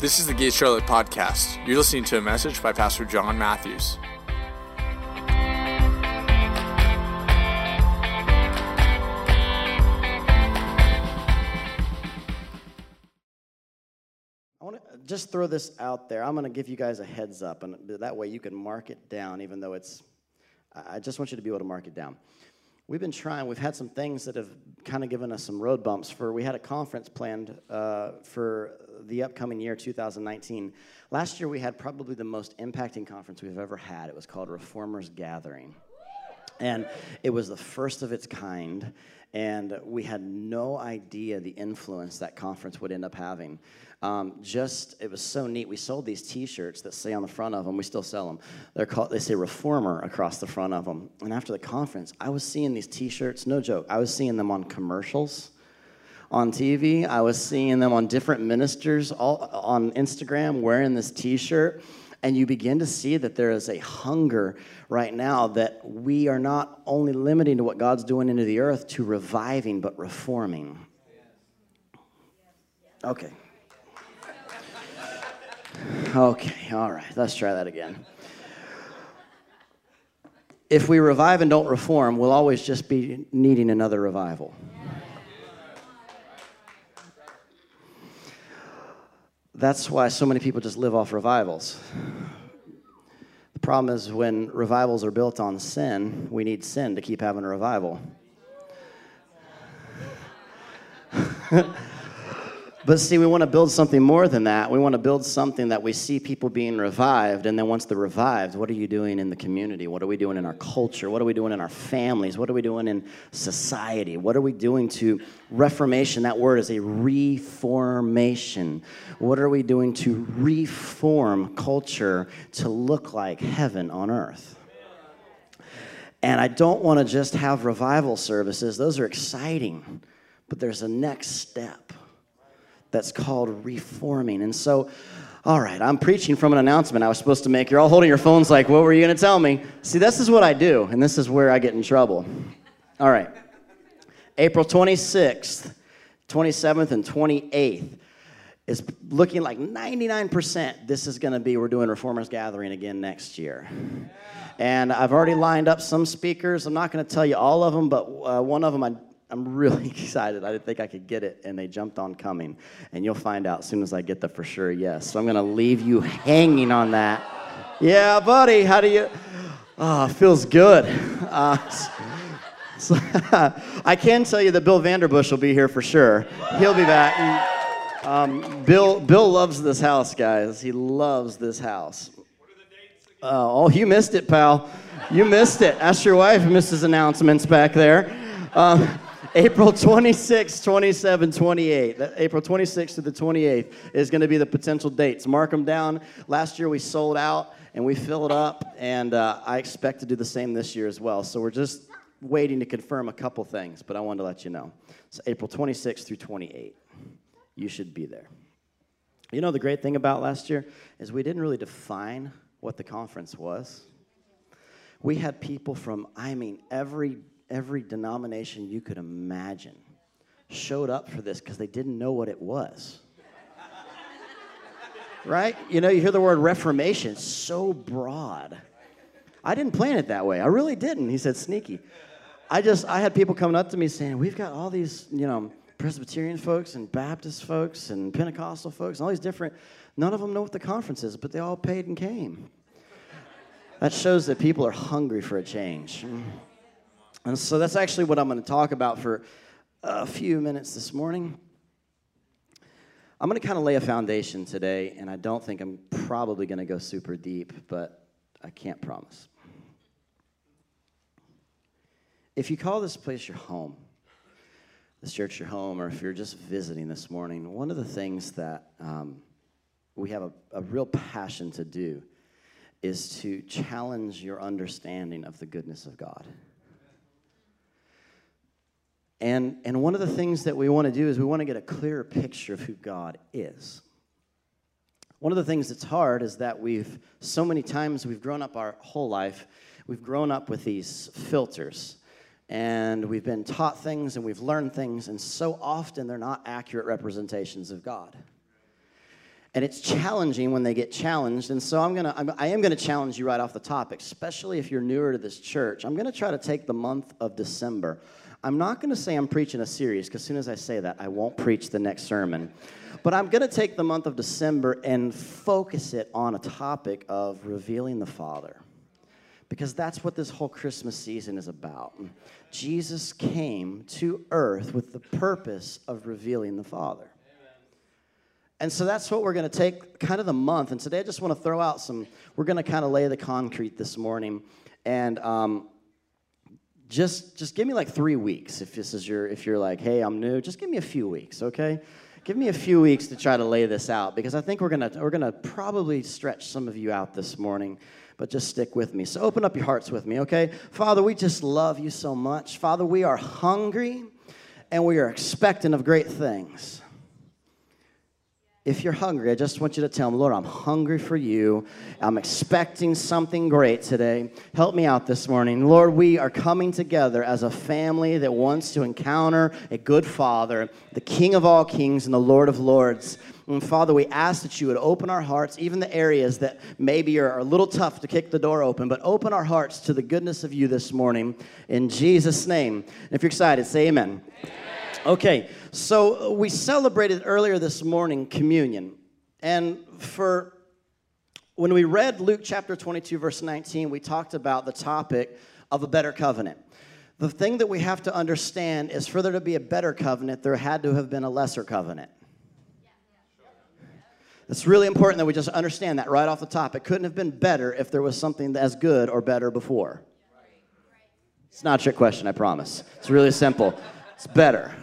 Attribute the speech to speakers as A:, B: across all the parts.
A: This is the Gate Charlotte podcast. You're listening to a message by Pastor John Matthews.
B: I want to just throw this out there. I'm going to give you guys a heads up, and that way you can mark it down, even though it's. I just want you to be able to mark it down. We've been trying. We've had some things that have kind of given us some road bumps. For we had a conference planned uh, for the upcoming year, 2019. Last year we had probably the most impacting conference we've ever had. It was called Reformers Gathering, and it was the first of its kind. And we had no idea the influence that conference would end up having. Um, just it was so neat. We sold these T-shirts that say on the front of them. We still sell them. They're called. They say Reformer across the front of them. And after the conference, I was seeing these T-shirts. No joke. I was seeing them on commercials, on TV. I was seeing them on different ministers all on Instagram wearing this T-shirt. And you begin to see that there is a hunger right now that we are not only limiting to what God's doing into the earth to reviving, but reforming. Okay. Okay, all right, let's try that again. If we revive and don't reform, we'll always just be needing another revival. That's why so many people just live off revivals. The problem is when revivals are built on sin, we need sin to keep having a revival. But see, we want to build something more than that. We want to build something that we see people being revived, and then once they're revived, what are you doing in the community? What are we doing in our culture? What are we doing in our families? What are we doing in society? What are we doing to reformation? That word is a reformation. What are we doing to reform culture to look like heaven on earth? And I don't want to just have revival services, those are exciting, but there's a next step that's called reforming. And so, all right, I'm preaching from an announcement I was supposed to make. You're all holding your phones like, what were you going to tell me? See, this is what I do, and this is where I get in trouble. All right, April 26th, 27th, and 28th is looking like 99% this is going to be, we're doing Reformers Gathering again next year. And I've already lined up some speakers. I'm not going to tell you all of them, but uh, one of them I I'm really excited. I didn't think I could get it, and they jumped on coming. And you'll find out as soon as I get the for sure yes. So I'm going to leave you hanging on that. Yeah, buddy, how do you? Oh, feels good. Uh, so, I can tell you that Bill Vanderbush will be here for sure. He'll be back. Um, Bill, Bill loves this house, guys. He loves this house. Uh, oh, you missed it, pal. You missed it. Ask your wife, Mrs. Announcements back there. Um, April 26, 27, 28. April 26th to the 28th is going to be the potential dates. Mark them down. Last year we sold out and we filled up, and uh, I expect to do the same this year as well. So we're just waiting to confirm a couple things, but I wanted to let you know. So April 26th through 28. You should be there. You know, the great thing about last year is we didn't really define what the conference was. We had people from, I mean, every every denomination you could imagine showed up for this because they didn't know what it was. right? You know, you hear the word reformation, so broad. I didn't plan it that way. I really didn't. He said, sneaky. I just, I had people coming up to me saying, we've got all these, you know, Presbyterian folks and Baptist folks and Pentecostal folks and all these different, none of them know what the conference is, but they all paid and came. That shows that people are hungry for a change. And so that's actually what I'm going to talk about for a few minutes this morning. I'm going to kind of lay a foundation today, and I don't think I'm probably going to go super deep, but I can't promise. If you call this place your home, this church your home, or if you're just visiting this morning, one of the things that um, we have a, a real passion to do is to challenge your understanding of the goodness of God. And, and one of the things that we want to do is we want to get a clearer picture of who God is. One of the things that's hard is that we've, so many times, we've grown up our whole life, we've grown up with these filters. And we've been taught things and we've learned things, and so often they're not accurate representations of God. And it's challenging when they get challenged. And so I'm gonna, I'm, I am gonna challenge you right off the top, especially if you're newer to this church. I'm gonna try to take the month of December. I'm not gonna say I'm preaching a series, because as soon as I say that, I won't preach the next sermon. But I'm gonna take the month of December and focus it on a topic of revealing the Father. Because that's what this whole Christmas season is about. Jesus came to earth with the purpose of revealing the Father. And so that's what we're going to take kind of the month. And today I just want to throw out some, we're going to kind of lay the concrete this morning. And um, just, just give me like three weeks if this is your, if you're like, hey, I'm new, just give me a few weeks, okay? Give me a few weeks to try to lay this out because I think we're to, we're to probably stretch some of you out this morning but just stick with me. So open up your hearts with me, okay? Father, we just love you so much. Father, we are hungry and we are expecting of great things if you're hungry, I just want you to tell him, Lord, I'm hungry for you. I'm expecting something great today. Help me out this morning. Lord, we are coming together as a family that wants to encounter a good Father, the King of all kings and the Lord of lords. And Father, we ask that you would open our hearts, even the areas that maybe are a little tough to kick the door open, but open our hearts to the goodness of you this morning. In Jesus' name. And if you're excited, say amen. amen. Okay, so uh, we celebrated earlier this morning communion. And for when we read Luke chapter 22, verse 19, we talked about the topic of a better covenant. The thing that we have to understand is for there to be a better covenant, there had to have been a lesser covenant. It's really important that we just understand that right off the top. It couldn't have been better if there was something as good or better before. It's not a trick question, I promise. It's really simple. It's better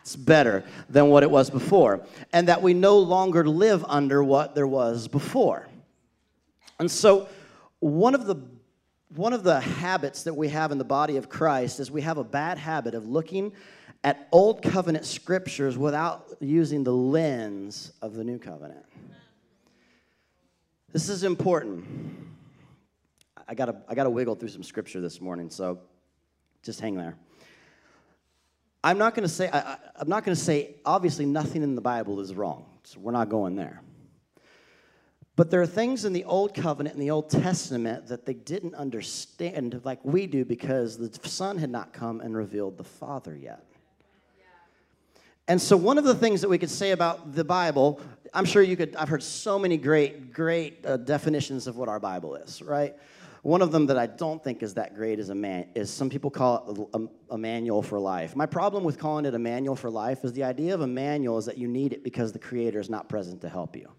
B: it's better than what it was before, and that we no longer live under what there was before. And so, one of the one of the habits that we have in the body of Christ is we have a bad habit of looking at old covenant scriptures without using the lens of the new covenant. This is important. I got to I got to wiggle through some scripture this morning, so just hang there. I'm not going to say, I, am not going to say, obviously, nothing in the Bible is wrong. So we're not going there. But there are things in the Old Covenant and the Old Testament that they didn't understand like we do because the Son had not come and revealed the Father yet. And so, one of the things that we could say about the Bible, I'm sure you could, I've heard so many great, great uh, definitions of what our Bible is, right? One of them that I don't think is that great is a man is some people call it a, a, manual for life. My problem with calling it a manual for life is the idea of a manual is that you need it because the creator is not present to help you.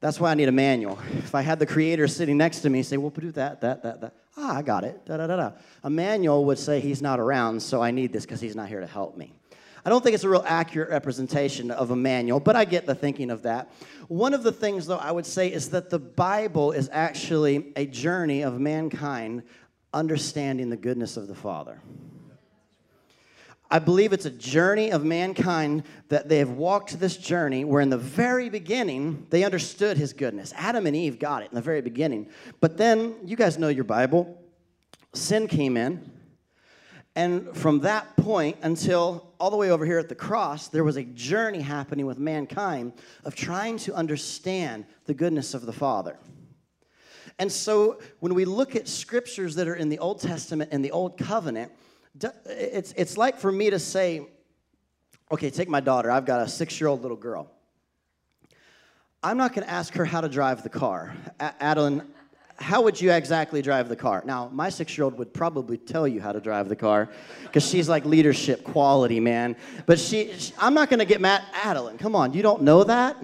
B: That's why I need a manual. If I had the creator sitting next to me, say, "Well, do that, that, that, that." Ah, I got it. Da da da da. A manual would say he's not around, so I need this because he's not here to help me. I don't think it's a real accurate representation of a manual, but I get the thinking of that. One of the things, though, I would say is that the Bible is actually a journey of mankind understanding the goodness of the Father. I believe it's a journey of mankind that they have walked this journey where, in the very beginning, they understood his goodness. Adam and Eve got it in the very beginning. But then, you guys know your Bible, sin came in and from that point until all the way over here at the cross, there was a journey happening with mankind of trying to understand the goodness of the Father. And so when we look at scriptures that are in the Old Testament and the Old Covenant, it's, it's like for me to say, okay, take my daughter. I've got a six year old little girl. I'm not going to ask her how to drive the car. Adeline, how would you exactly drive the car? Now, my six year old would probably tell you how to drive the car because she's like leadership quality, man. But she, she I'm not going to get mad. Adeline, come on, you don't know that?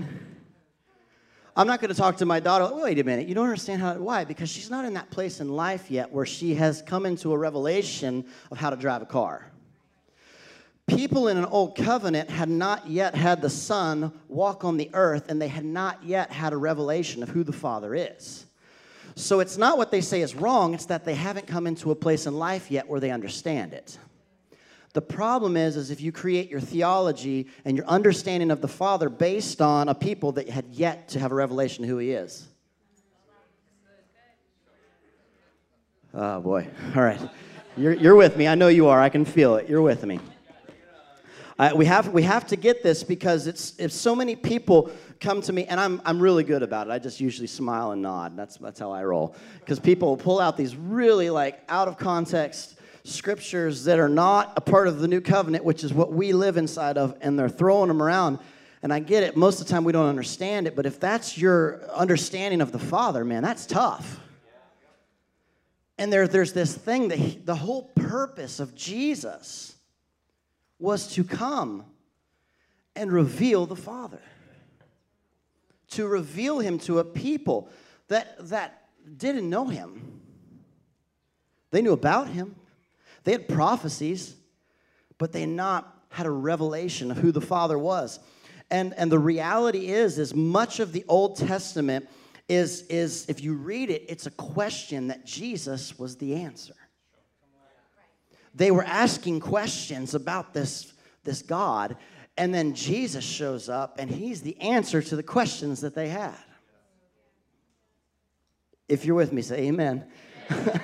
B: I'm not going to talk to my daughter. Wait a minute, you don't understand how. Why? Because she's not in that place in life yet where she has come into a revelation of how to drive a car. People in an old covenant had not yet had the Son walk on the earth, and they had not yet had a revelation of who the Father is. So it's not what they say is wrong, it's that they haven't come into a place in life yet where they understand it. The problem is, is if you create your theology and your understanding of the Father based on a people that had yet to have a revelation of who He is. Oh boy. All right. You're, you're with me. I know you are. I can feel it. You're with me. I, we, have, we have to get this because it's, if so many people come to me, and I'm, I'm really good about it. I just usually smile and nod. That's, that's how I roll. Because people pull out these really like out of context scriptures that are not a part of the new covenant, which is what we live inside of, and they're throwing them around. And I get it, most of the time we don't understand it, but if that's your understanding of the Father, man, that's tough. And there, there's this thing that he, the whole purpose of Jesus was to come and reveal the Father, to reveal him to a people that, that didn't know him. They knew about him, they had prophecies, but they not had a revelation of who the Father was. And, and the reality is, is much of the Old Testament is, is, if you read it, it's a question that Jesus was the answer. They were asking questions about this, this God, and then Jesus shows up and he's the answer to the questions that they had. If you're with me, say amen.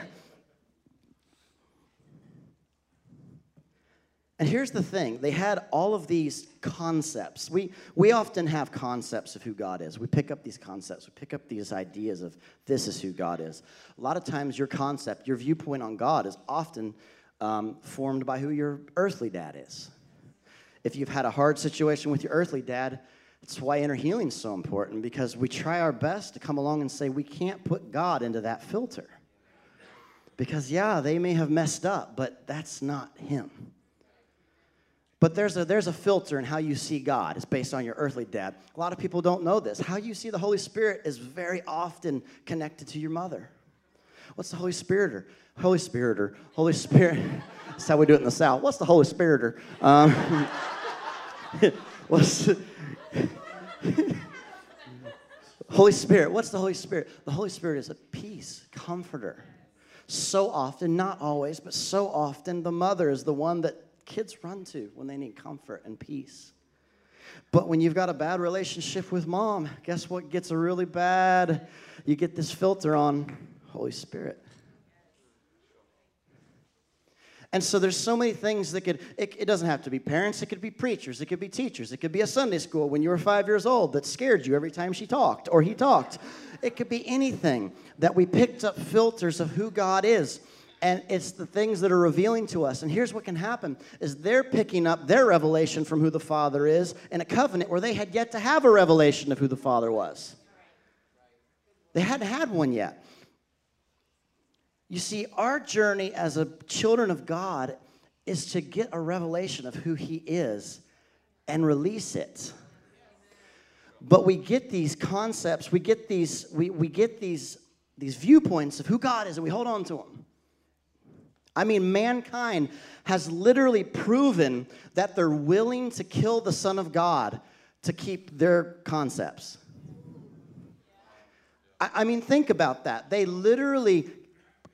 B: And here's the thing they had all of these concepts. We, we often have concepts of who God is. We pick up these concepts, we pick up these ideas of this is who God is. A lot of times, your concept, your viewpoint on God is often um, formed by who your earthly dad is. If you've had a hard situation with your earthly dad, that's why inner healing is so important because we try our best to come along and say we can't put God into that filter. Because, yeah, they may have messed up, but that's not Him. But there's a, there's a filter in how you see God. It's based on your earthly dad. A lot of people don't know this. How you see the Holy Spirit is very often connected to your mother. What's the Holy Spiritor? Holy Spiritor? Holy Spirit. That's how we do it in the South. What's the Holy Spiritor? Um, what's the, Holy Spirit. What's the Holy Spirit? The Holy Spirit is a peace, comforter. So often, not always, but so often, the mother is the one that kids run to when they need comfort and peace. But when you've got a bad relationship with mom, guess what gets a really bad? You get this filter on Holy Spirit. And so there's so many things that could, it, it, doesn't have to be parents, it could be preachers, it could be teachers, it could be a Sunday school when you were five years old that scared you every time she talked or he talked. It could be anything that we picked up filters of who God is and it's the things that are revealing to us and here's what can happen is they're picking up their revelation from who the father is in a covenant where they had yet to have a revelation of who the father was they hadn't had one yet you see our journey as a children of god is to get a revelation of who he is and release it but we get these concepts we get these we, we get these these viewpoints of who god is and we hold on to them I mean, mankind has literally proven that they're willing to kill the Son of God to keep their concepts. I, I mean, think about that. They literally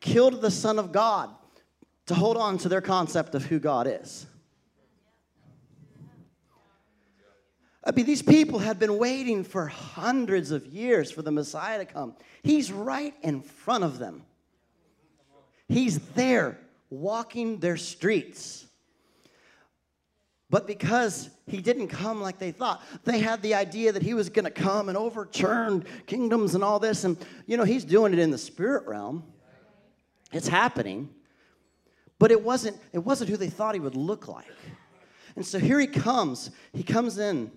B: killed the Son of God to hold on to their concept of who God is. I mean, these people had been waiting for hundreds of years for the Messiah to come. He's right in front of them. He's there walking their streets. But because he didn't come like they thought, they had the idea that he was going to come and overturn kingdoms and all this. And, you know, he's doing it in the spirit realm. It's happening. But it wasn't, it wasn't who they thought he would look like. And so here he comes. He comes in.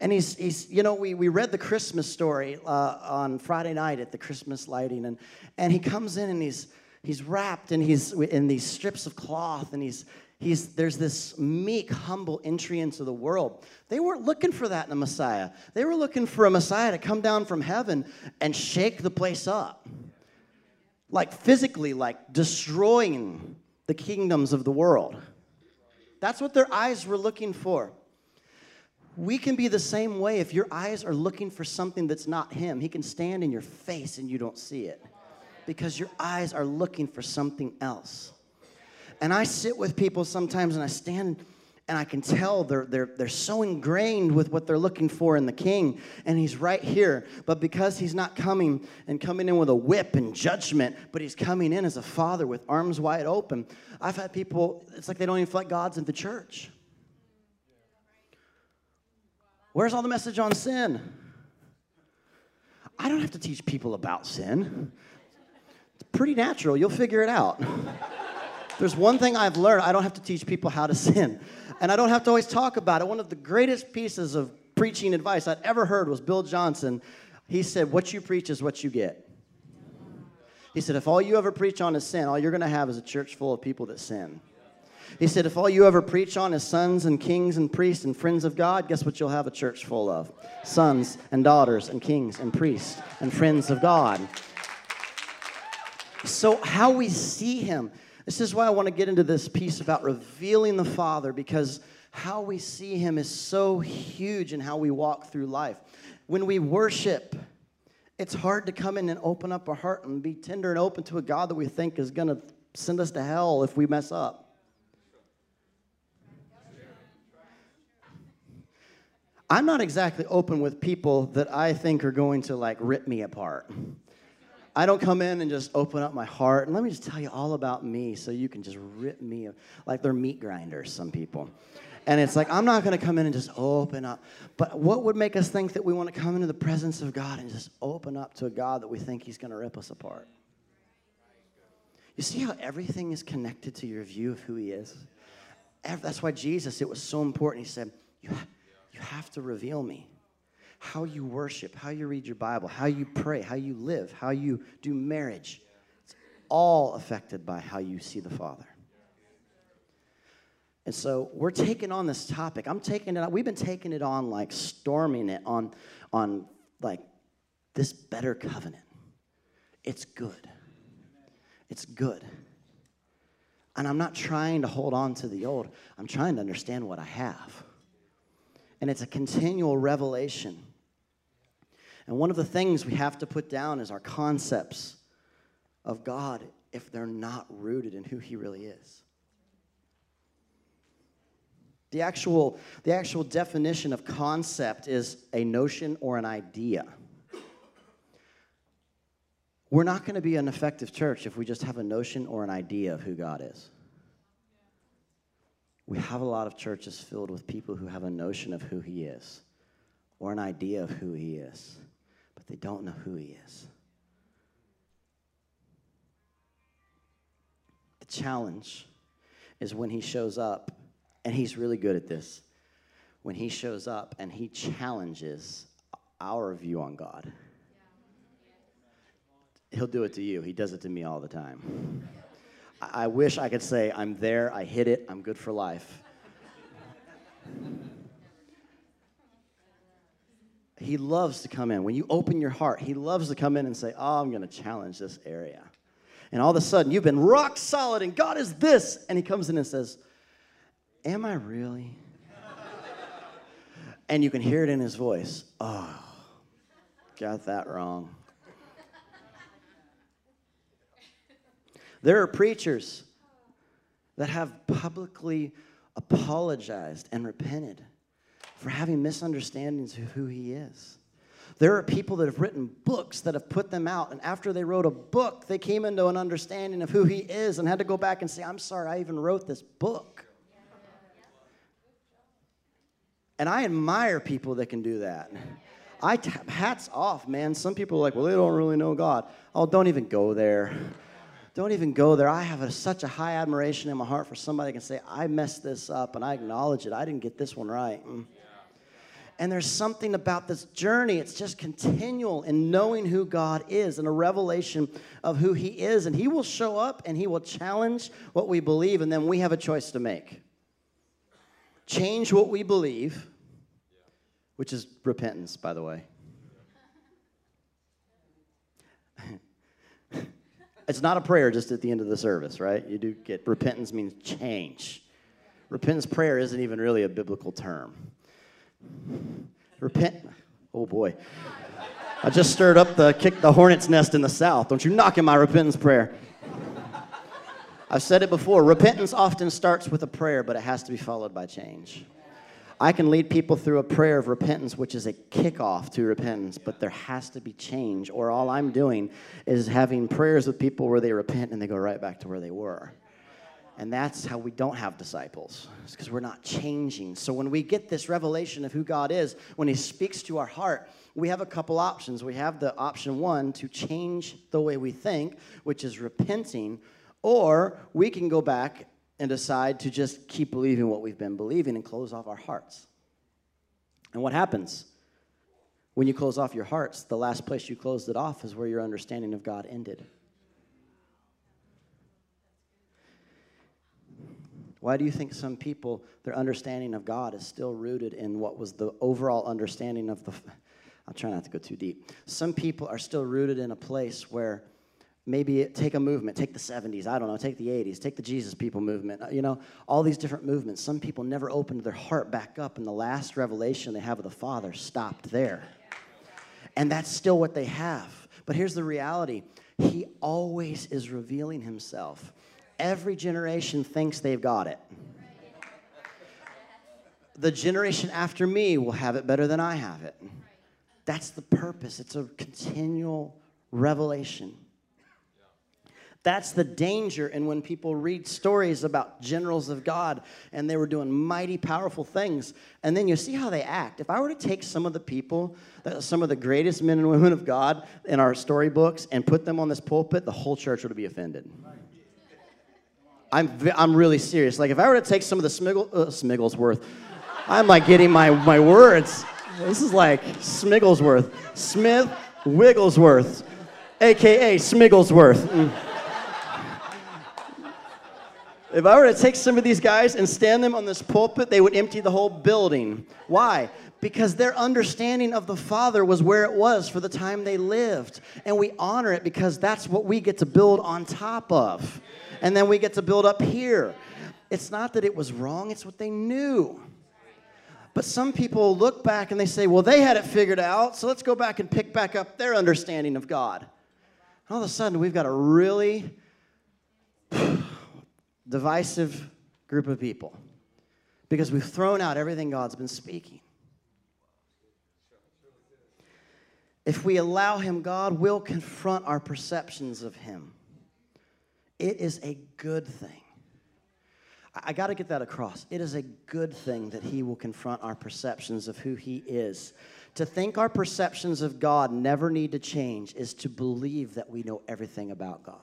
B: And he's, he's you know, we, we read the Christmas story uh, on Friday night at the Christmas lighting. And, and he comes in and he's, he's wrapped and he's in these strips of cloth and he's he's there's this meek humble entry into the world they weren't looking for that in a messiah they were looking for a messiah to come down from heaven and shake the place up like physically like destroying the kingdoms of the world. That's what their eyes were looking for. We can be the same way if your eyes are looking for something that's not him. He can stand in your face and you don't see it because your eyes are looking for something else. And I sit with people sometimes and I stand and I can tell they're, they're, they're so ingrained with what they're looking for in the king, and he's right here. But because he's not coming and coming in with a whip and judgment, but he's coming in as a father with arms wide open, I've had people, it's like they don't even feel like God's in the church. Where's all the message on sin? I don't have to teach people about sin. It's pretty natural. You'll figure it out. There's one thing I've learned I don't have to teach people how to sin. And I don't have to always talk about it. One of the greatest pieces of preaching advice I'd ever heard was Bill Johnson. He said, What you preach is what you get. He said, If all you ever preach on is sin, all you're going to have is a church full of people that sin. He said, If all you ever preach on is sons and kings and priests and friends of God, guess what you'll have a church full of? Sons and daughters and kings and priests and friends of God. So, how we see Him, this is why I want to get into this piece about revealing the Father because how we see Him is so huge in how we walk through life. When we worship, it's hard to come in and open up our heart and be tender and open to a God that we think is going to send us to hell if we mess up. I'm not exactly open with people that I think are going to like rip me apart. I don't come in and just open up my heart and let me just tell you all about me so you can just rip me like they're meat grinders, some people. And it's like, I'm not going to come in and just open up. But what would make us think that we want to come into the presence of God and just open up to a God that we think He's going to rip us apart? You see how everything is connected to your view of who He is? That's why Jesus, it was so important. He said, You, you have to reveal me. How you worship, how you read your Bible, how you pray, how you live, how you do marriage. It's all affected by how you see the Father. And so we're taking on this topic. I'm taking it we've been taking it on like storming it on, on like this better covenant. It's good. It's good. And I'm not trying to hold on to the old, I'm trying to understand what I have. And it's a continual revelation. And one of the things we have to put down is our concepts of God if they're not rooted in who He really is. The actual, the actual definition of concept is a notion or an idea. We're not going to be an effective church if we just have a notion or an idea of who God is. We have a lot of churches filled with people who have a notion of who He is or an idea of who He is, they don't know who He is. The challenge is when He shows up and he's really good at this. When he shows up and he challenges our view on God, he'll do it to you. He does it to me all the time. I wish I could say, I'm there, I hit it, I'm good for life. He loves to come in. When you open your heart, he loves to come in and say, Oh, I'm going to challenge this area. And all of a sudden, you've been rock solid, and God is this. And he comes in and says, Am I really? and you can hear it in his voice. Oh, got that wrong. There are preachers that have publicly apologized and repented for having misunderstandings of who he is. There are people that have written books that have put them out, and after they wrote a book, they came into an understanding of who he is and had to go back and say, I'm sorry, I even wrote this book. And I admire people that can do that. I t- hats off, man. Some people are like, well, they don't really know God. Oh, don't even go there. Don't even go there. I have a, such a high admiration in my heart for somebody that can say, I messed this up and I acknowledge it. I didn't get this one right. Mm. And there's something about this journey, it's just continual in knowing who God is and a revelation of who He is. And He will show up and He will challenge what we believe, and then we have a choice to make change what we believe, which is repentance, by the way. it's not a prayer just at the end of the service, right? You do get repentance means change. Repentance prayer isn't even really a biblical term. Repent. Oh boy. I just stirred up the kick the hornet's nest in the south. Don't you knock in my repentance prayer. I've said it before repentance often starts with a prayer, but it has to be followed by change. I can lead people through a prayer of repentance, which is a kickoff to repentance, but there has to be change, or all I'm doing is having prayers with people where they repent and they go right back to where they were. And that's how we don't have disciples. It's because we're not changing. So when we get this revelation of who God is, when He speaks to our heart, we have a couple options. We have the option one to change the way we think, which is repenting, or we can go back and decide to just keep believing what we've been believing and close off our hearts. And what happens? When you close off your hearts, the last place you closed it off is where your understanding of God ended. Why do you think some people, their understanding of God is still rooted in what was the overall understanding of the. I'll try not to go too deep. Some people are still rooted in a place where maybe it, take a movement, take the 70s, I don't know, take the 80s, take the Jesus people movement, you know, all these different movements. Some people never opened their heart back up, and the last revelation they have of the Father stopped there. And that's still what they have. But here's the reality He always is revealing Himself. Every generation thinks they've got it. The generation after me will have it better than I have it. That's the purpose. It's a continual revelation. That's the danger in when people read stories about generals of God and they were doing mighty, powerful things. And then you see how they act. If I were to take some of the people, some of the greatest men and women of God in our storybooks, and put them on this pulpit, the whole church would be offended. I'm, I'm really serious. Like, if I were to take some of the Smiggle, uh, Smigglesworth, I'm like getting my, my words. This is like Smigglesworth. Smith Wigglesworth, AKA Smigglesworth. Mm. If I were to take some of these guys and stand them on this pulpit, they would empty the whole building. Why? Because their understanding of the Father was where it was for the time they lived. And we honor it because that's what we get to build on top of. And then we get to build up here. It's not that it was wrong, it's what they knew. But some people look back and they say, well, they had it figured out, so let's go back and pick back up their understanding of God. And all of a sudden, we've got a really divisive group of people because we've thrown out everything God's been speaking. If we allow Him, God will confront our perceptions of Him. It is a good thing. I, got to get that across. It is a good thing that He will confront our perceptions of who He is. To think our perceptions of God never need to change is to believe that we know everything about God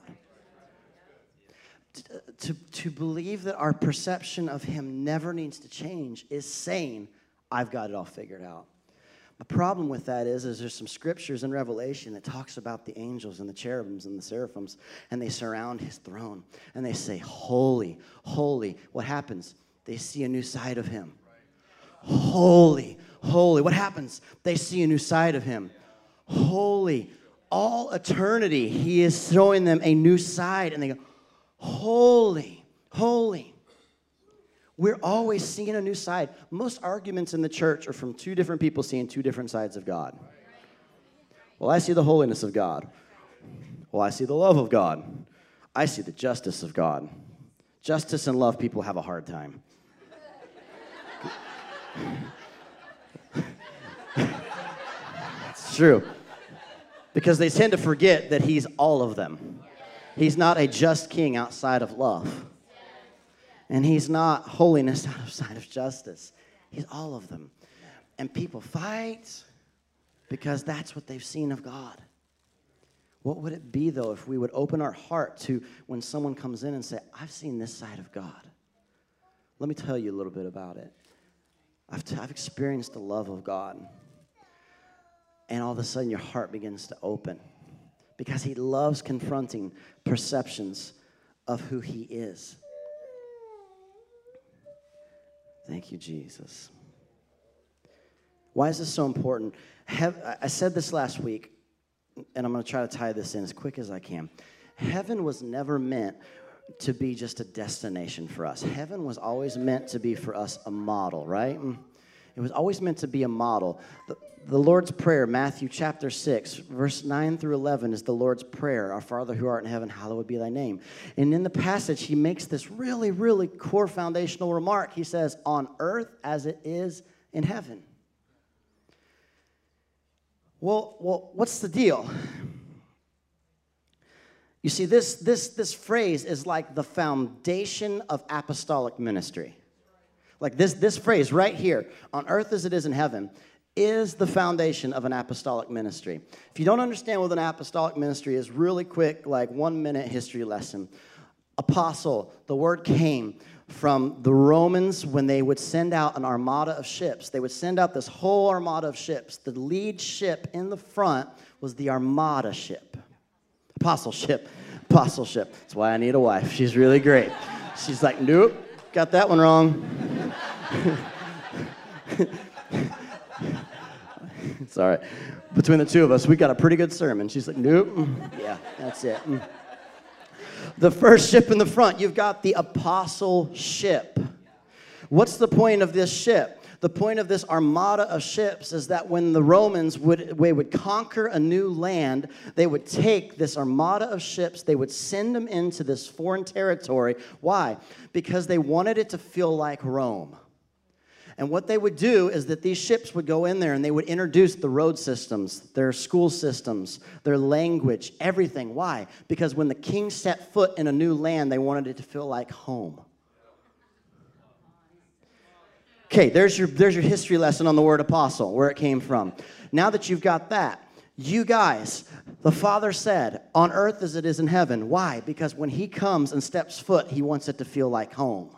B: to, to believe that our perception of him never needs to change is saying, I've got it all figured out. The problem with that is, is there's some scriptures in Revelation that talks about the angels and the cherubims and the seraphims, and they surround his throne, and they say, Holy, holy. What happens? They see a new side of him. Holy, holy. What happens? They see a new side of him. Holy. All eternity, he is showing them a new side, and they go, holy, holy. We're always seeing a new side. Most arguments in the church are from two different people seeing two different sides of God. Well, I see the holiness of God. Well, I see the love of God. I see the justice of God. Justice and love people have a hard time. it's true. Because they tend to forget that He's all of them. He's not a just king outside of love. And he's not holiness outside of justice. He's all of them. And people fight because that's what they've seen of God. What would it be, though, if we would open our heart to when someone comes in and say, I've seen this side of God? Let me tell you a little bit about it. I've, t- I've experienced the love of God. And all of a sudden, your heart begins to open because he loves confronting perceptions of who he is. Thank you, Jesus. Why is this so important? I said this last week, and I'm going to try to tie this in as quick as I can. Heaven was never meant to be just a destination for us. Heaven was always meant to be for us a model, right? It was always meant to be a model. The, the Lord's Prayer, Matthew chapter 6, verse 9 through 11, is the Lord's Prayer Our Father who art in heaven, hallowed be thy name. And in the passage, he makes this really, really core foundational remark. He says, On earth as it is in heaven. Well, well what's the deal? You see, this, this, this phrase is like the foundation of apostolic ministry. Like this, this phrase right here, on earth as it is in heaven, is the foundation of an apostolic ministry. If you don't understand what an apostolic ministry is, really quick, like one minute history lesson. Apostle, the word came from the Romans when they would send out an armada of ships. They would send out this whole armada of ships. The lead ship in the front was the armada ship. Apostleship. Apostleship. That's why I need a wife. She's really great. She's like, nope, got that one wrong. It's all right. Between the two of us, we got a pretty good sermon. She's like, nope. Yeah, that's it. Mm. The first ship in the front, you've got the apostle ship. What's the point of this ship? The point of this armada of ships is that when the Romans would, they would conquer a new land, they would take this armada of ships, they would send them into this foreign territory. Why? Because they wanted it to feel like Rome. And what they would do is that these ships would go in there and they would introduce the road systems, their school systems, their language, everything. Why? Because when the king set foot in a new land, they wanted it to feel like home. Okay, there's your, there's your history lesson on the word apostle, where it came from. Now that you've got that, you guys, the Father said, on earth as it is in heaven. Why? Because when He comes and steps foot, He wants it to feel like home.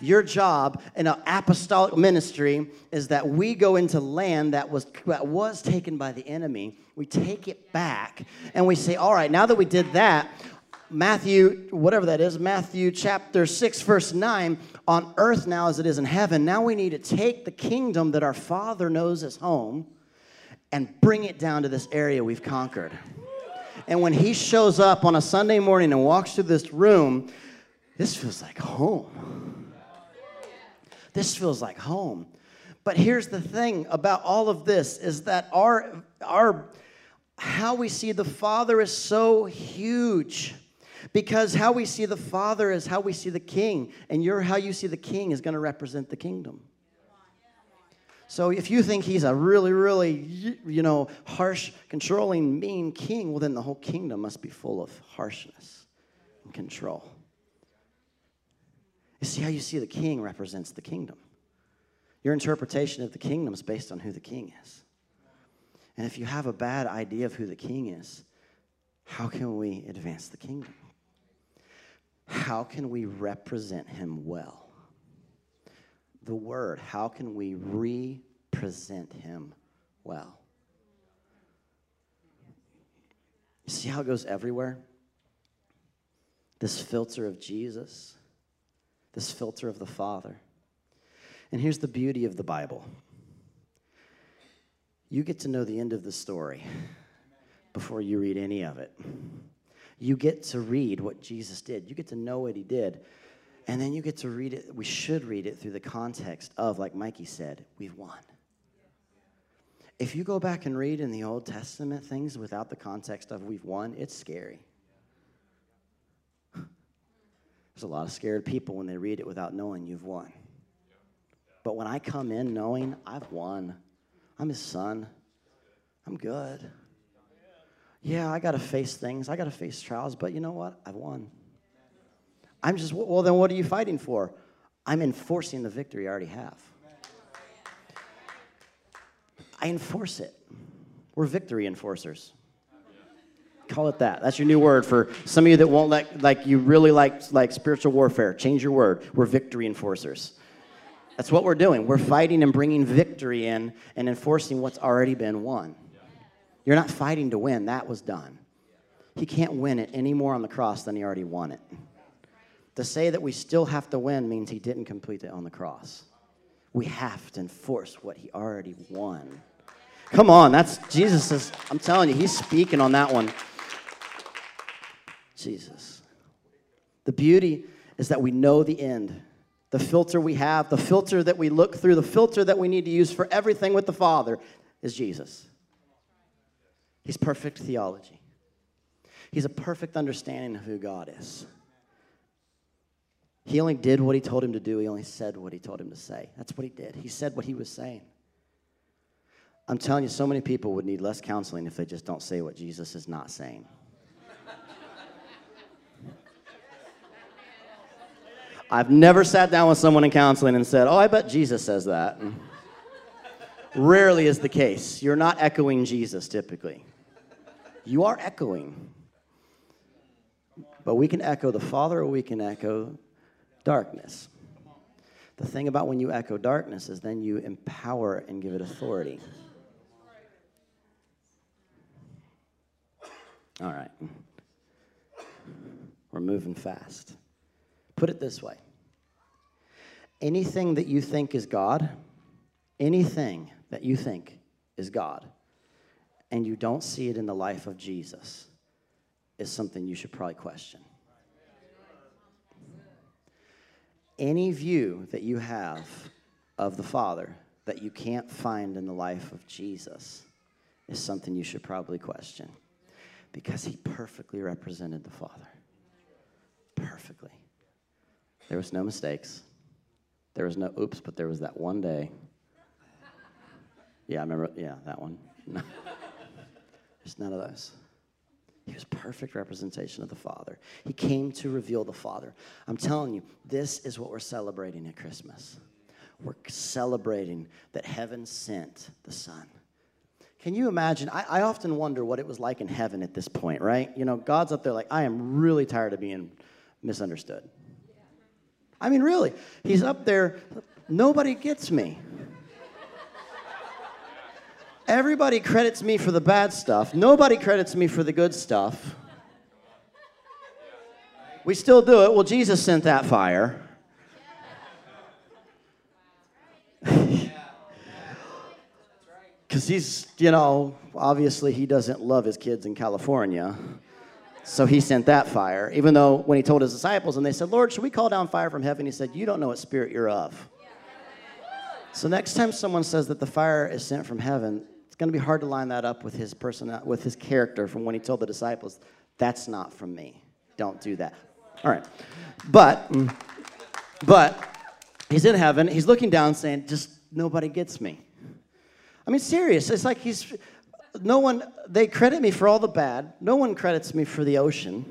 B: Your job in an apostolic ministry is that we go into land that was, that was taken by the enemy. We take it back and we say, all right, now that we did that, Matthew, whatever that is, Matthew chapter 6, verse 9, on earth now as it is in heaven, now we need to take the kingdom that our Father knows as home and bring it down to this area we've conquered. And when he shows up on a Sunday morning and walks through this room, this feels like home. This feels like home. But here's the thing about all of this is that our, our how we see the Father is so huge. Because how we see the Father is how we see the King, and your how you see the King is going to represent the kingdom. So if you think he's a really, really, you know, harsh, controlling, mean king, well, then the whole kingdom must be full of harshness and control. You see how you see the king represents the kingdom. Your interpretation of the kingdom is based on who the king is. And if you have a bad idea of who the king is, how can we advance the kingdom? How can we represent him well? The word, how can we represent him well? You see how it goes everywhere? This filter of Jesus this filter of the Father. And here's the beauty of the Bible you get to know the end of the story before you read any of it. You get to read what Jesus did, you get to know what he did. And then you get to read it. We should read it through the context of, like Mikey said, we've won. If you go back and read in the Old Testament things without the context of we've won, it's scary. There's a lot of scared people when they read it without knowing you've won. But when I come in knowing I've won, I'm his son, I'm good. Yeah, I got to face things, I got to face trials, but you know what? I've won. I'm just, well, then what are you fighting for? I'm enforcing the victory I already have. I enforce it. We're victory enforcers. Call it that. That's your new word for some of you that won't like, like you really like, like spiritual warfare. Change your word. We're victory enforcers. That's what we're doing. We're fighting and bringing victory in and enforcing what's already been won. You're not fighting to win, that was done. He can't win it any more on the cross than he already won it. To say that we still have to win means he didn't complete it on the cross. We have to enforce what he already won. Come on, that's Jesus I'm telling you, he's speaking on that one. Jesus. The beauty is that we know the end. The filter we have, the filter that we look through, the filter that we need to use for everything with the Father is Jesus. He's perfect theology. He's a perfect understanding of who God is. He only did what he told him to do, he only said what he told him to say. That's what he did. He said what he was saying. I'm telling you, so many people would need less counseling if they just don't say what Jesus is not saying. I've never sat down with someone in counseling and said, Oh, I bet Jesus says that. Rarely is the case. You're not echoing Jesus typically. You are echoing. But we can echo the Father or we can echo darkness. The thing about when you echo darkness is then you empower and give it authority. All right. We're moving fast. Put it this way anything that you think is God, anything that you think is God, and you don't see it in the life of Jesus, is something you should probably question. Any view that you have of the Father that you can't find in the life of Jesus is something you should probably question because he perfectly represented the Father. Perfectly. There was no mistakes. There was no oops, but there was that one day. Yeah, I remember. Yeah, that one. There's none of those. He was perfect representation of the Father. He came to reveal the Father. I'm telling you, this is what we're celebrating at Christmas. We're celebrating that heaven sent the Son. Can you imagine? I, I, often wonder what it was like in heaven at this point, right? You know, God's up there like, I am really tired of being misunderstood. I mean, really. He's up there, nobody gets me. Everybody credits me for the bad stuff. Nobody credits me for the good stuff. We still do it. Well, Jesus sent that fire. Because he's, you know, obviously he doesn't love his kids in California. So he sent that fire, even though when he told his disciples and they said, Lord, should we call down fire from heaven? He said, You don't know what spirit you're of. So next time someone says that the fire is sent from heaven, it's going to be hard to line that up with his person, with his character from when he told the disciples, "That's not from me. Don't do that." All right, but but he's in heaven. He's looking down, saying, "Just nobody gets me." I mean, serious. It's like he's no one. They credit me for all the bad. No one credits me for the ocean,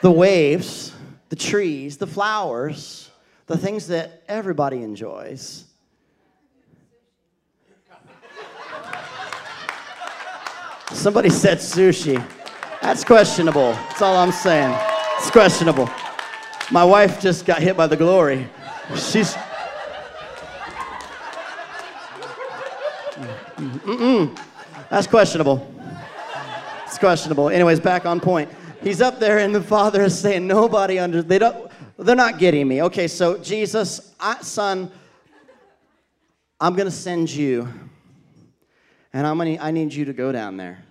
B: the waves, the trees, the flowers, the things that everybody enjoys. Somebody said sushi. That's questionable. That's all I'm saying. It's questionable. My wife just got hit by the glory. She's. That's questionable. It's questionable. Anyways, back on point. He's up there, and the father is saying, "Nobody under. They don't. They're not getting me." Okay, so Jesus, I, son, I'm gonna send you and I'm gonna, I need you to go down there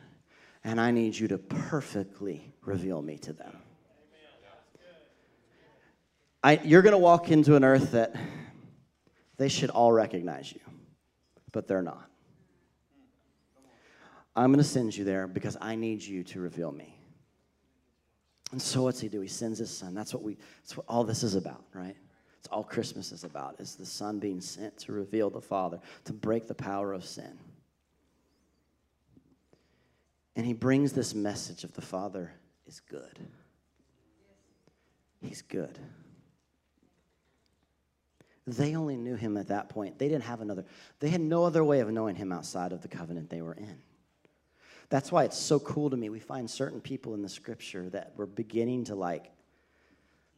B: and I need you to perfectly reveal me to them. I, you're to walk into an earth that they should all recognize you, but they're not. I'm going to send you there because I need you to reveal me. And so what's he do? He sends his son. That's what we that's what all this is about, right? It's all Christmas is about. Is the son being sent to reveal the Father, to break the power of sin. And he brings this message of the Father is good. He's good. They only knew him at that point. They didn't have another, they had no other way of knowing him outside of the covenant they were in. That's why it's so cool to me. We find certain people in the scripture that were beginning to like,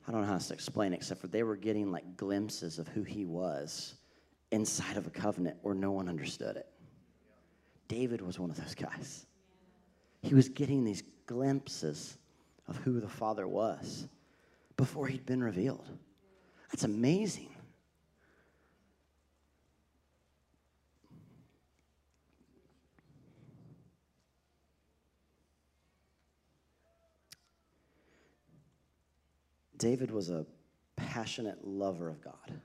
B: I don't know how to explain it, except for they were getting like glimpses of who he was inside of a covenant where no one understood it. David was one of those guys. He was getting these glimpses of who the Father was before he'd been revealed. That's amazing. David was a passionate lover of God.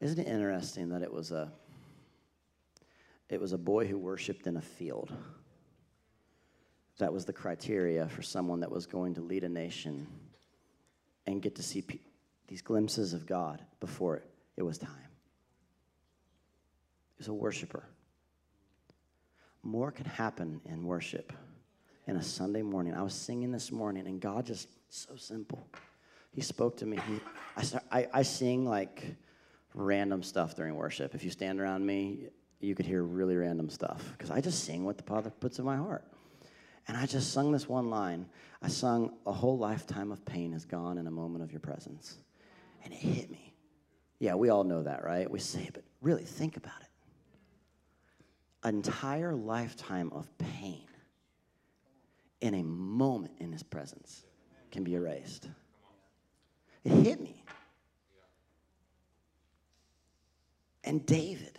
B: Isn't it interesting that it was a it was a boy who worshiped in a field? That was the criteria for someone that was going to lead a nation and get to see pe- these glimpses of God before it was time. He was a worshiper. More can happen in worship in a Sunday morning. I was singing this morning, and God just so simple. He spoke to me. He, I, start, I, I sing like random stuff during worship. If you stand around me, you could hear really random stuff because I just sing what the Father puts in my heart. And I just sung this one line. I sung, A whole lifetime of pain is gone in a moment of your presence. And it hit me. Yeah, we all know that, right? We say it, but really think about it. An entire lifetime of pain in a moment in his presence can be erased. It hit me. And David,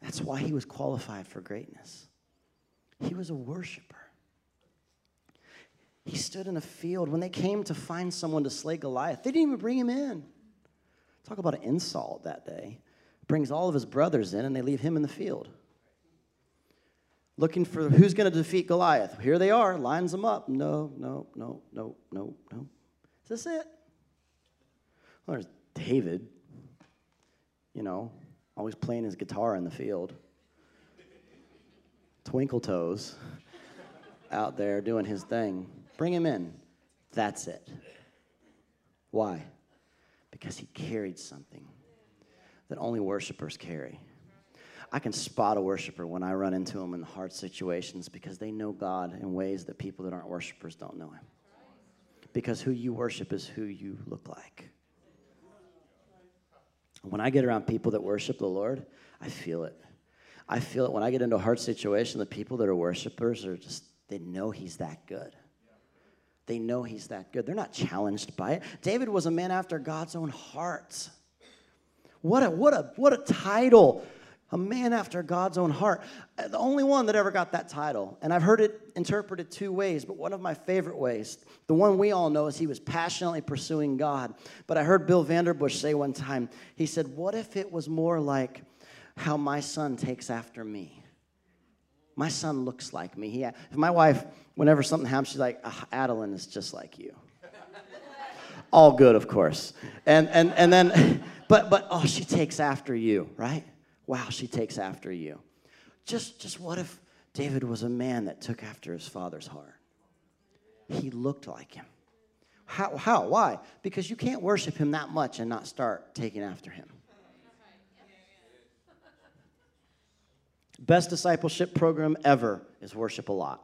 B: that's why he was qualified for greatness. He was a worshiper. He stood in a field. When they came to find someone to slay Goliath, they didn't even bring him in. Talk about an insult that day. Brings all of his brothers in, and they leave him in the field. Looking for who's going to defeat Goliath. Here they are, lines them up. No, no, no, no, no, no. Is this it? Well, there's David, you know, always playing his guitar in the field. Twinkle Toes out there doing his thing. Bring him in. That's it. Why? Because he carried something that only worshipers carry. I can spot a worshiper when I run into them in hard situations because they know God in ways that people that aren't worshipers don't know Him. Because who you worship is who you look like. When I get around people that worship the Lord, I feel it. I feel it when I get into a hard situation. The people that are worshipers are just, they know He's that good. They know he's that good. They're not challenged by it. David was a man after God's own heart. What a, what a, what a title. A man after God's own heart. Uh, the only one that ever got that title. And I've heard it interpreted two ways, but one of my favorite ways, the one we all know, is he was passionately pursuing God. But I heard Bill Vanderbush say one time, he said, What if it was more like how my son takes after me? My son looks like me. He, my wife, whenever something happens, she's like, ah, Adeline is just like you. All good, of course. And, and, and then, but, but, oh, she takes after you, right? Wow, she takes after you. Just, just what if David was a man that took after his father's heart? He looked like him. How? How? Why? Because you can't worship him that much and not start taking after him. Best discipleship program ever is worship a lot.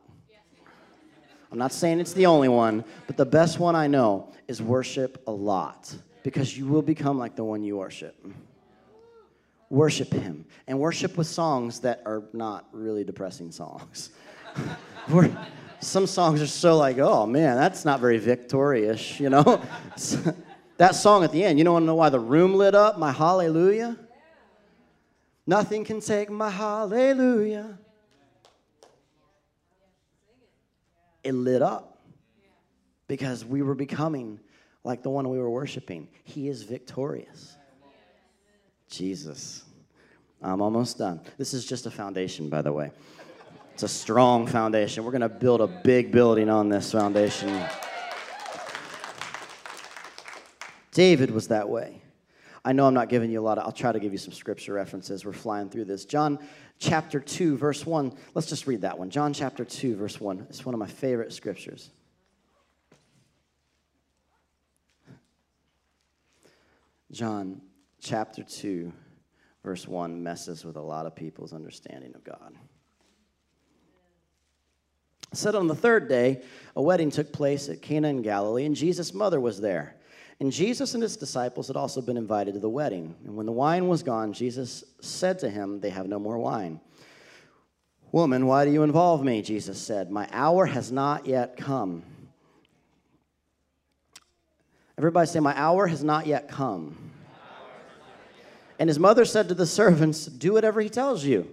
B: I'm not saying it's the only one, but the best one I know is worship a lot because you will become like the one you worship. Worship Him and worship with songs that are not really depressing songs. Some songs are so like, oh man, that's not very victorious, you know? that song at the end, you don't want to know why the room lit up? My hallelujah. Nothing can take my hallelujah. It lit up because we were becoming like the one we were worshiping. He is victorious. Jesus. I'm almost done. This is just a foundation, by the way. It's a strong foundation. We're going to build a big building on this foundation. David was that way. I know I'm not giving you a lot of, I'll try to give you some scripture references. We're flying through this. John chapter 2, verse 1. Let's just read that one. John chapter 2, verse 1. It's one of my favorite scriptures. John chapter 2, verse 1 messes with a lot of people's understanding of God. It said on the third day, a wedding took place at Cana in Galilee, and Jesus' mother was there. And Jesus and his disciples had also been invited to the wedding. And when the wine was gone, Jesus said to him, They have no more wine. Woman, why do you involve me? Jesus said, My hour has not yet come. Everybody say, My hour has not yet come. And his mother said to the servants, Do whatever he tells you.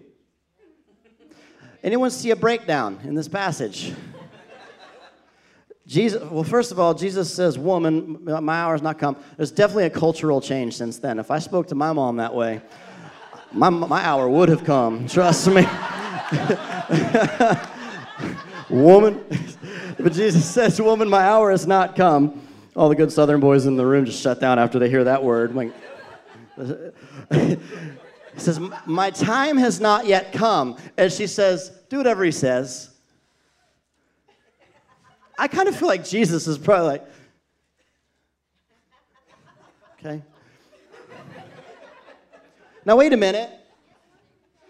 B: Anyone see a breakdown in this passage? Jesus, well, first of all, Jesus says, Woman, my hour has not come. There's definitely a cultural change since then. If I spoke to my mom that way, my, my hour would have come. Trust me. woman, but Jesus says, Woman, my hour has not come. All the good southern boys in the room just shut down after they hear that word. Like, he says, My time has not yet come. And she says, Do whatever he says. I kind of feel like Jesus is probably like, okay? now, wait a minute.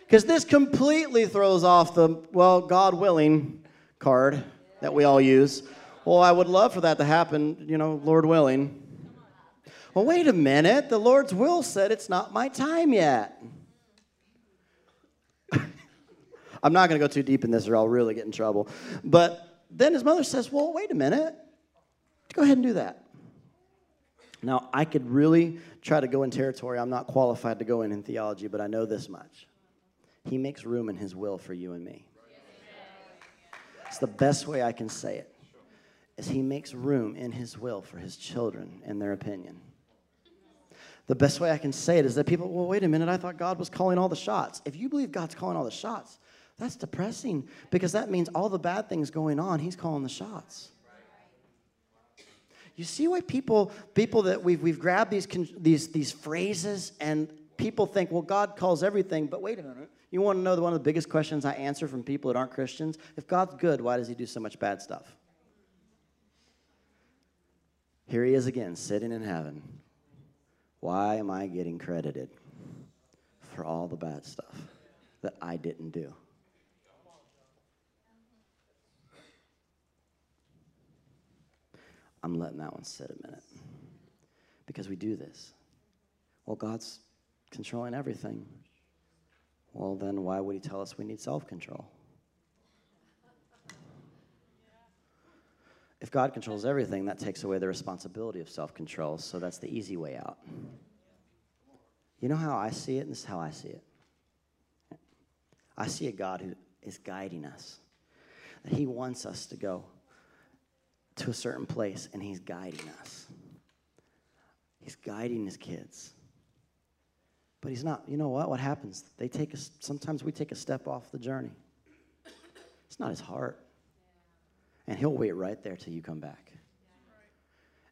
B: Because this completely throws off the, well, God willing card that we all use. Well, I would love for that to happen, you know, Lord willing. Well, wait a minute. The Lord's will said it's not my time yet. I'm not going to go too deep in this or I'll really get in trouble. But then his mother says, Well, wait a minute. Go ahead and do that. Now, I could really try to go in territory I'm not qualified to go in in theology, but I know this much. He makes room in his will for you and me. It's the best way I can say it. Is he makes room in his will for his children and their opinion. The best way I can say it is that people, well, wait a minute, I thought God was calling all the shots. If you believe God's calling all the shots, that's depressing because that means all the bad things going on, he's calling the shots. You see why people people that we've we've grabbed these these these phrases and people think, well, God calls everything, but wait a minute. You want to know one of the biggest questions I answer from people that aren't Christians? If God's good, why does he do so much bad stuff? Here he is again, sitting in heaven. Why am I getting credited for all the bad stuff that I didn't do? I'm letting that one sit a minute. Because we do this. Well, God's controlling everything. Well, then why would He tell us we need self control? If God controls everything, that takes away the responsibility of self control, so that's the easy way out. You know how I see it, and this is how I see it. I see a God who is guiding us, that He wants us to go to a certain place and he's guiding us. He's guiding his kids. But he's not, you know what? What happens? They take a, sometimes we take a step off the journey. It's not his heart. And he'll wait right there till you come back.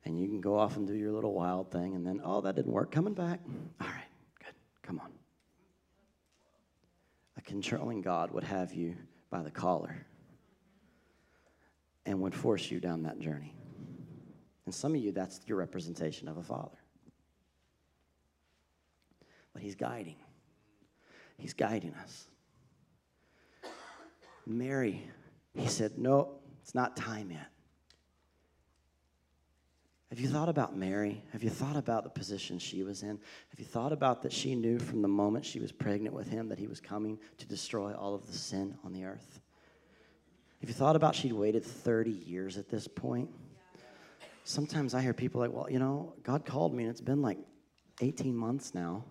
B: And you can go off and do your little wild thing, and then, oh, that didn't work. Coming back. All right, good. Come on. A controlling God would have you by the collar and would force you down that journey. And some of you, that's your representation of a father. But he's guiding, he's guiding us. Mary, he said, No, it's not time yet. Have you thought about Mary? Have you thought about the position she was in? Have you thought about that she knew from the moment she was pregnant with him that he was coming to destroy all of the sin on the earth? Have you thought about she'd waited 30 years at this point? Sometimes I hear people like, well, you know, God called me and it's been like 18 months now.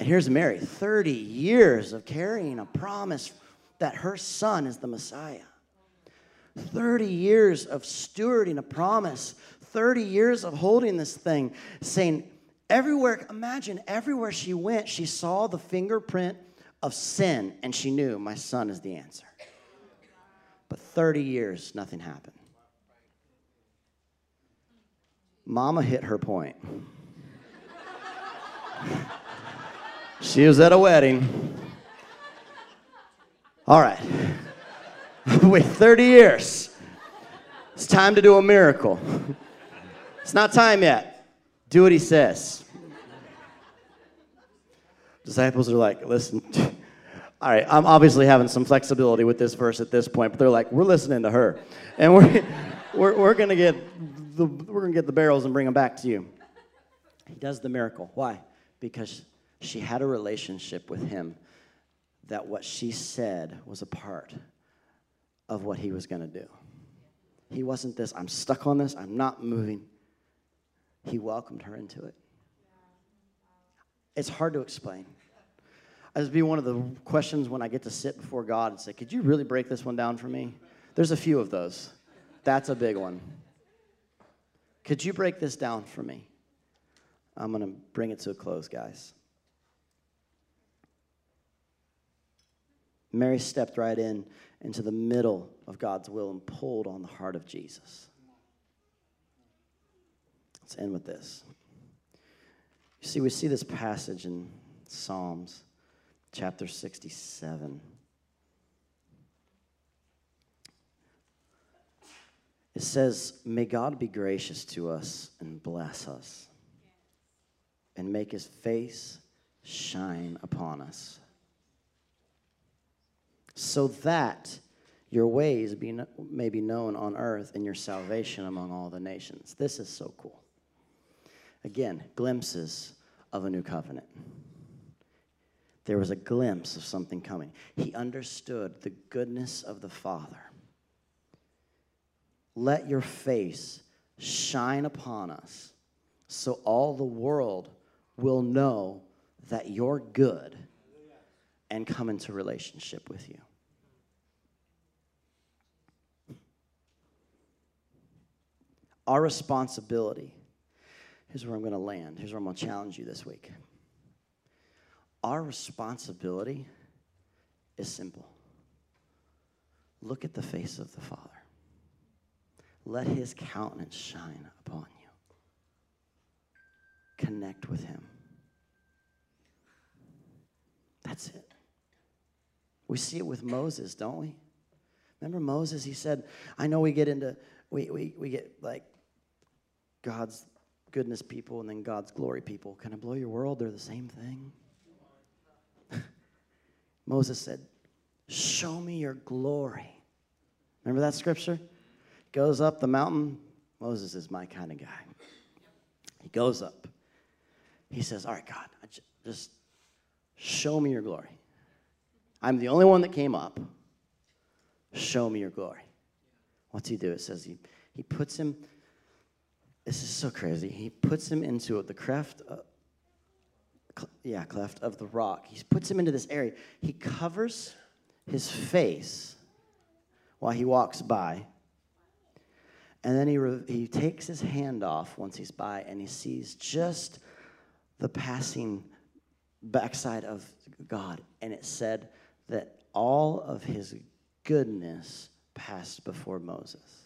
B: And here's Mary 30 years of carrying a promise that her son is the Messiah. 30 years of stewarding a promise, 30 years of holding this thing, saying, everywhere, imagine everywhere she went, she saw the fingerprint of sin, and she knew my son is the answer. But 30 years, nothing happened. Mama hit her point. she was at a wedding. All right. Wait 30 years. It's time to do a miracle. It's not time yet. Do what he says disciples are like, listen, all right, I'm obviously having some flexibility with this verse at this point, but they're like, we're listening to her. And we're, we're, we're going to get the, we're going to get the barrels and bring them back to you. He does the miracle. Why? Because she had a relationship with him that what she said was a part of what he was going to do. He wasn't this, I'm stuck on this, I'm not moving. He welcomed her into it. It's hard to explain. Would be one of the questions when I get to sit before God and say, Could you really break this one down for me? There's a few of those. That's a big one. Could you break this down for me? I'm going to bring it to a close, guys. Mary stepped right in into the middle of God's will and pulled on the heart of Jesus. Let's end with this. You see, we see this passage in Psalms chapter 67. It says, May God be gracious to us and bless us, and make his face shine upon us, so that your ways be, may be known on earth and your salvation among all the nations. This is so cool. Again, glimpses of a new covenant. There was a glimpse of something coming. He understood the goodness of the Father. Let your face shine upon us so all the world will know that you're good and come into relationship with you. Our responsibility, here's where I'm going to land. Here's where I'm going to challenge you this week. Our responsibility is simple look at the face of the Father, let his countenance shine upon you, connect with him. That's it. We see it with Moses, don't we? Remember Moses? He said, I know we get into, we, we, we get like God's goodness people and then God's glory people. Can I blow your world? They're the same thing. Moses said, Show me your glory. Remember that scripture? Goes up the mountain. Moses is my kind of guy. He goes up. He says, All right, God, just show me your glory. I'm the only one that came up. Show me your glory. What's he do? It says he, he puts him, this is so crazy. He puts him into the cleft, uh, cl- yeah, cleft of the rock. He puts him into this area. He covers his face while he walks by. And then he, re- he takes his hand off once he's by and he sees just the passing backside of God. And it said that all of his goodness passed before Moses.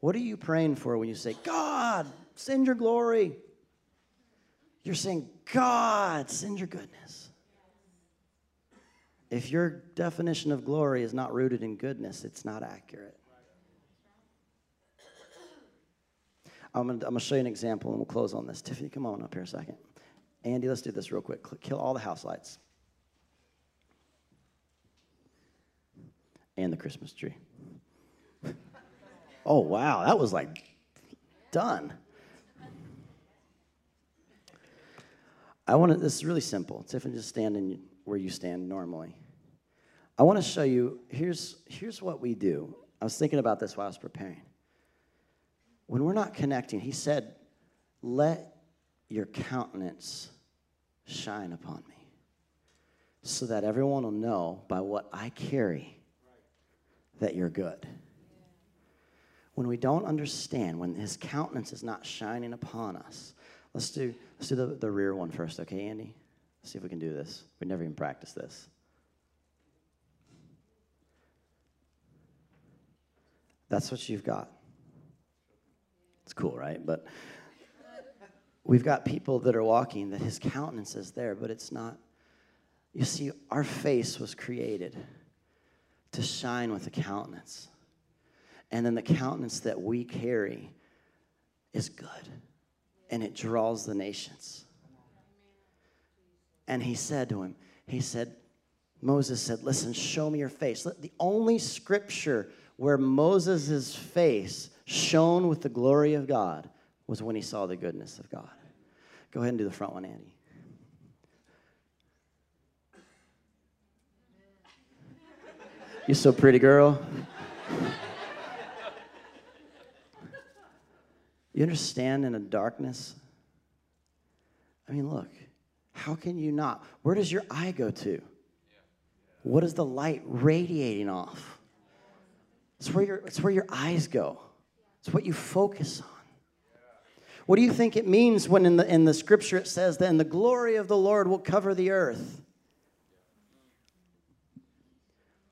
B: What are you praying for when you say, God, send your glory? You're saying, God, send your goodness. If your definition of glory is not rooted in goodness, it's not accurate. I'm going to show you an example and we'll close on this. Tiffany, come on up here a second. Andy, let's do this real quick. Kill all the house lights and the Christmas tree. Oh, wow, that was like done. I want to, this is really simple. Tiffany, just stand in where you stand normally. I want to show you, here's, here's what we do. I was thinking about this while I was preparing. When we're not connecting, he said, let your countenance shine upon me so that everyone will know by what I carry that you're good. When we don't understand, when his countenance is not shining upon us, let's do, let's do the, the rear one first, okay, Andy? Let's see if we can do this. We never even practiced this. That's what you've got. It's cool, right? But we've got people that are walking that his countenance is there, but it's not. You see, our face was created to shine with a countenance. And then the countenance that we carry is good, and it draws the nations. And he said to him, He said, Moses said, Listen, show me your face. The only scripture where Moses' face shone with the glory of God was when he saw the goodness of God. Go ahead and do the front one, Andy. You're so pretty, girl. You understand in a darkness? I mean, look, how can you not? Where does your eye go to? What is the light radiating off? It's where your, it's where your eyes go. It's what you focus on. What do you think it means when in the, in the scripture it says, then the glory of the Lord will cover the earth?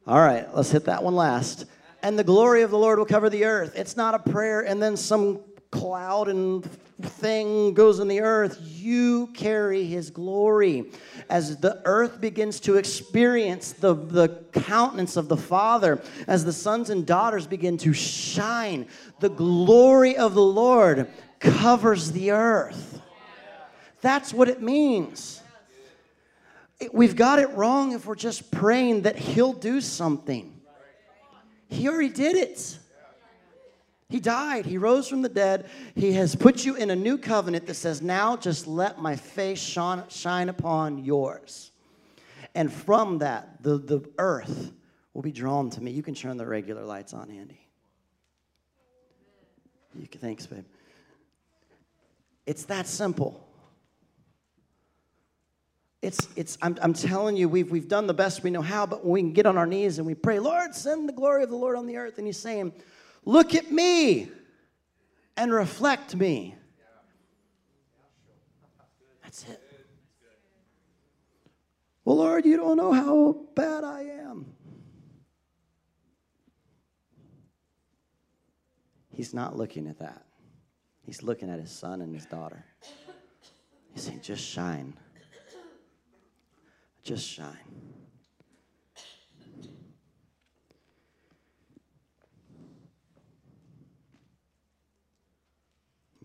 B: All right, let's hit that one last. And the glory of the Lord will cover the earth. It's not a prayer and then some cloud and thing goes in the earth, you carry his glory. As the earth begins to experience the, the countenance of the Father, as the sons and daughters begin to shine, the glory of the Lord covers the earth. That's what it means. We've got it wrong if we're just praying that he'll do something. He already did it. He died. He rose from the dead. He has put you in a new covenant that says, Now just let my face shine upon yours. And from that, the, the earth will be drawn to me. You can turn the regular lights on, Andy. You can, thanks, babe. It's that simple. It's, it's, I'm, I'm telling you, we've, we've done the best we know how, but we can get on our knees and we pray, Lord, send the glory of the Lord on the earth. And He's saying, Look at me and reflect me. That's it. Well, Lord, you don't know how bad I am. He's not looking at that. He's looking at his son and his daughter. He's saying, just shine. Just shine.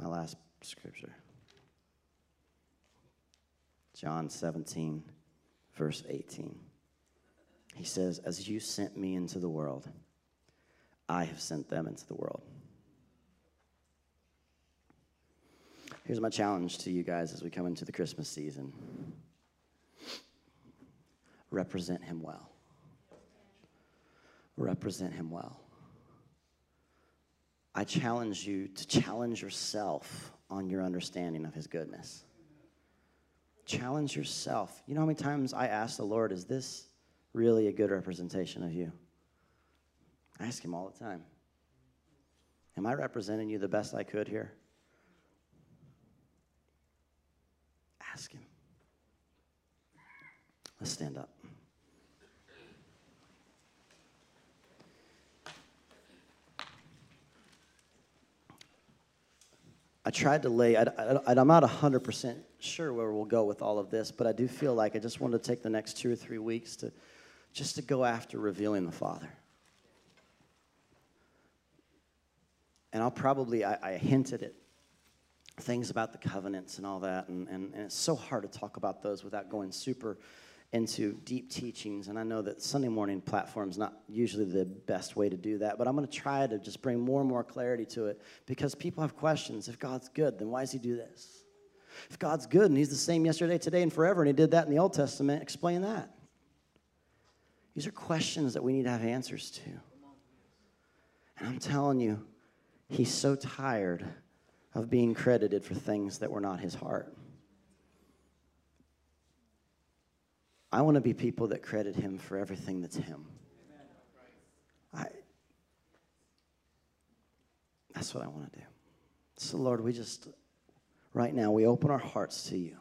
B: My last scripture John 17, verse 18. He says, As you sent me into the world, I have sent them into the world. Here's my challenge to you guys as we come into the Christmas season represent him well. Represent him well. I challenge you to challenge yourself on your understanding of his goodness. Challenge yourself. You know how many times I ask the Lord, is this really a good representation of you? I ask him all the time. Am I representing you the best I could here? Ask him. Let's stand up. I tried to lay, I, am not 100% sure where we'll go with all of this, but I do feel like I just want to take the next two or three weeks to just to go after revealing the Father. And I'll probably, I, I hinted at things about the covenants and all that, and, and, and it's so hard to talk about those without going super into deep teachings. And I know that Sunday morning platform is not usually the best way to do that, but I'm going to try to just bring more and more clarity to it because people have questions. If God's good, then why does He do this? If God's good and He's the same yesterday, today, and forever, and He did that in the Old Testament, explain that. These are questions that we need to have answers to. And I'm telling you, He's so tired of being credited for things that were not His heart. I want to be people that credit him for everything that's him. I, that's what I want to do. So, Lord, we just, right now, we open our hearts to you.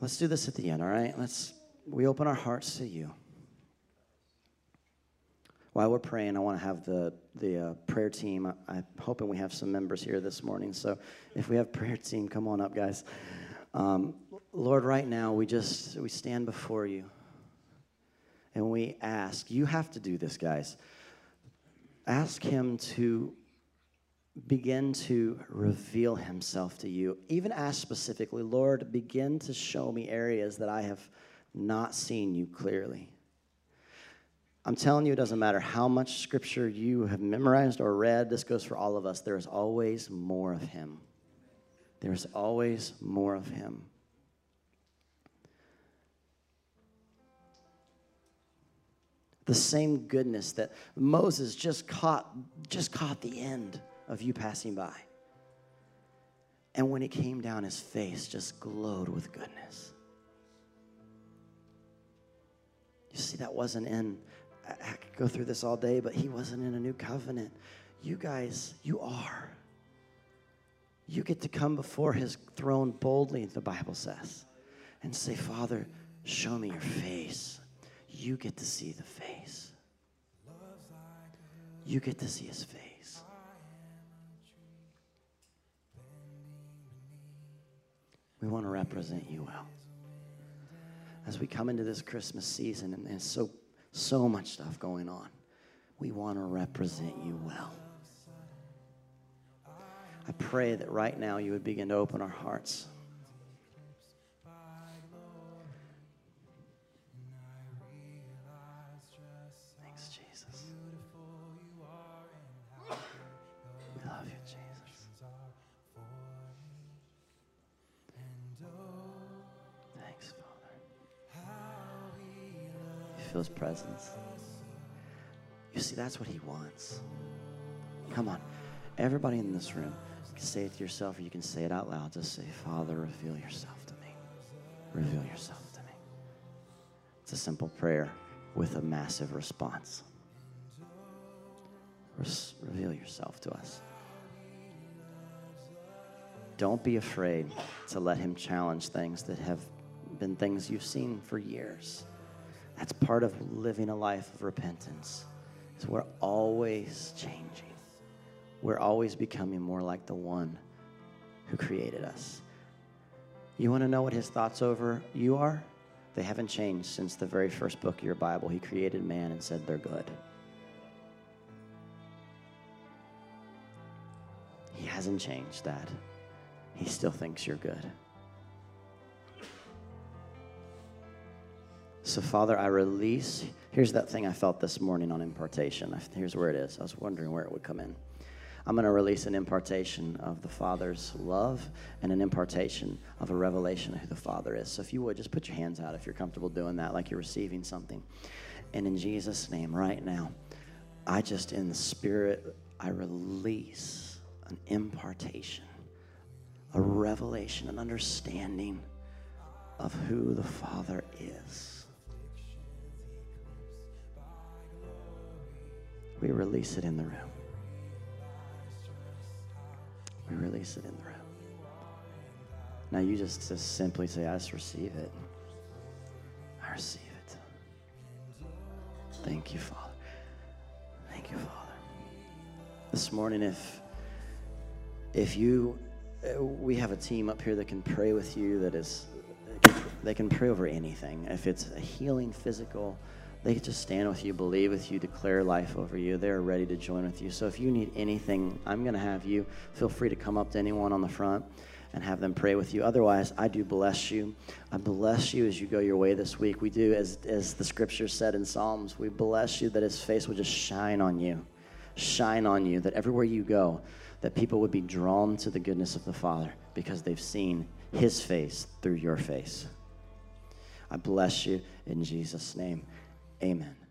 B: Let's do this at the end, all right? Let's, we open our hearts to you. While we're praying, I want to have the, the uh, prayer team. I, I'm hoping we have some members here this morning. So, if we have prayer team, come on up, guys. Um, Lord, right now we just we stand before you and we ask, you have to do this, guys. Ask him to begin to reveal himself to you. Even ask specifically, Lord, begin to show me areas that I have not seen you clearly. I'm telling you, it doesn't matter how much scripture you have memorized or read, this goes for all of us. There is always more of him. There's always more of him. The same goodness that Moses just caught just caught the end of you passing by. And when it came down, his face just glowed with goodness. You see, that wasn't in, I, I could go through this all day, but he wasn't in a new covenant. You guys, you are. You get to come before his throne boldly, the Bible says, and say, Father, show me your face you get to see the face. You get to see his face. We want to represent you well. As we come into this Christmas season and there's so so much stuff going on, we want to represent you well. I pray that right now you would begin to open our hearts. See, that's what he wants. Come on. Everybody in this room, can say it to yourself or you can say it out loud. Just say, Father, reveal yourself to me. Reveal yourself to me. It's a simple prayer with a massive response. Res- reveal yourself to us. Don't be afraid to let him challenge things that have been things you've seen for years. That's part of living a life of repentance. Is we're always changing. We're always becoming more like the one who created us. You want to know what his thoughts over you are? They haven't changed since the very first book of your Bible. He created man and said they're good. He hasn't changed that. He still thinks you're good. So, Father, I release. Here's that thing I felt this morning on impartation. Here's where it is. I was wondering where it would come in. I'm going to release an impartation of the Father's love and an impartation of a revelation of who the Father is. So, if you would, just put your hands out if you're comfortable doing that, like you're receiving something. And in Jesus' name, right now, I just, in the Spirit, I release an impartation, a revelation, an understanding of who the Father is. We release it in the room. We release it in the room. Now you just, just simply say, I just receive it. I receive it. Thank you, Father. Thank you, Father. This morning, if if you uh, we have a team up here that can pray with you that is they can pray over anything if it's a healing physical they just stand with you, believe with you, declare life over you. They're ready to join with you. So if you need anything, I'm going to have you feel free to come up to anyone on the front and have them pray with you. Otherwise, I do bless you. I bless you as you go your way this week. We do, as, as the scripture said in Psalms, we bless you that his face will just shine on you, shine on you, that everywhere you go, that people would be drawn to the goodness of the Father because they've seen his face through your face. I bless you in Jesus' name. Amen.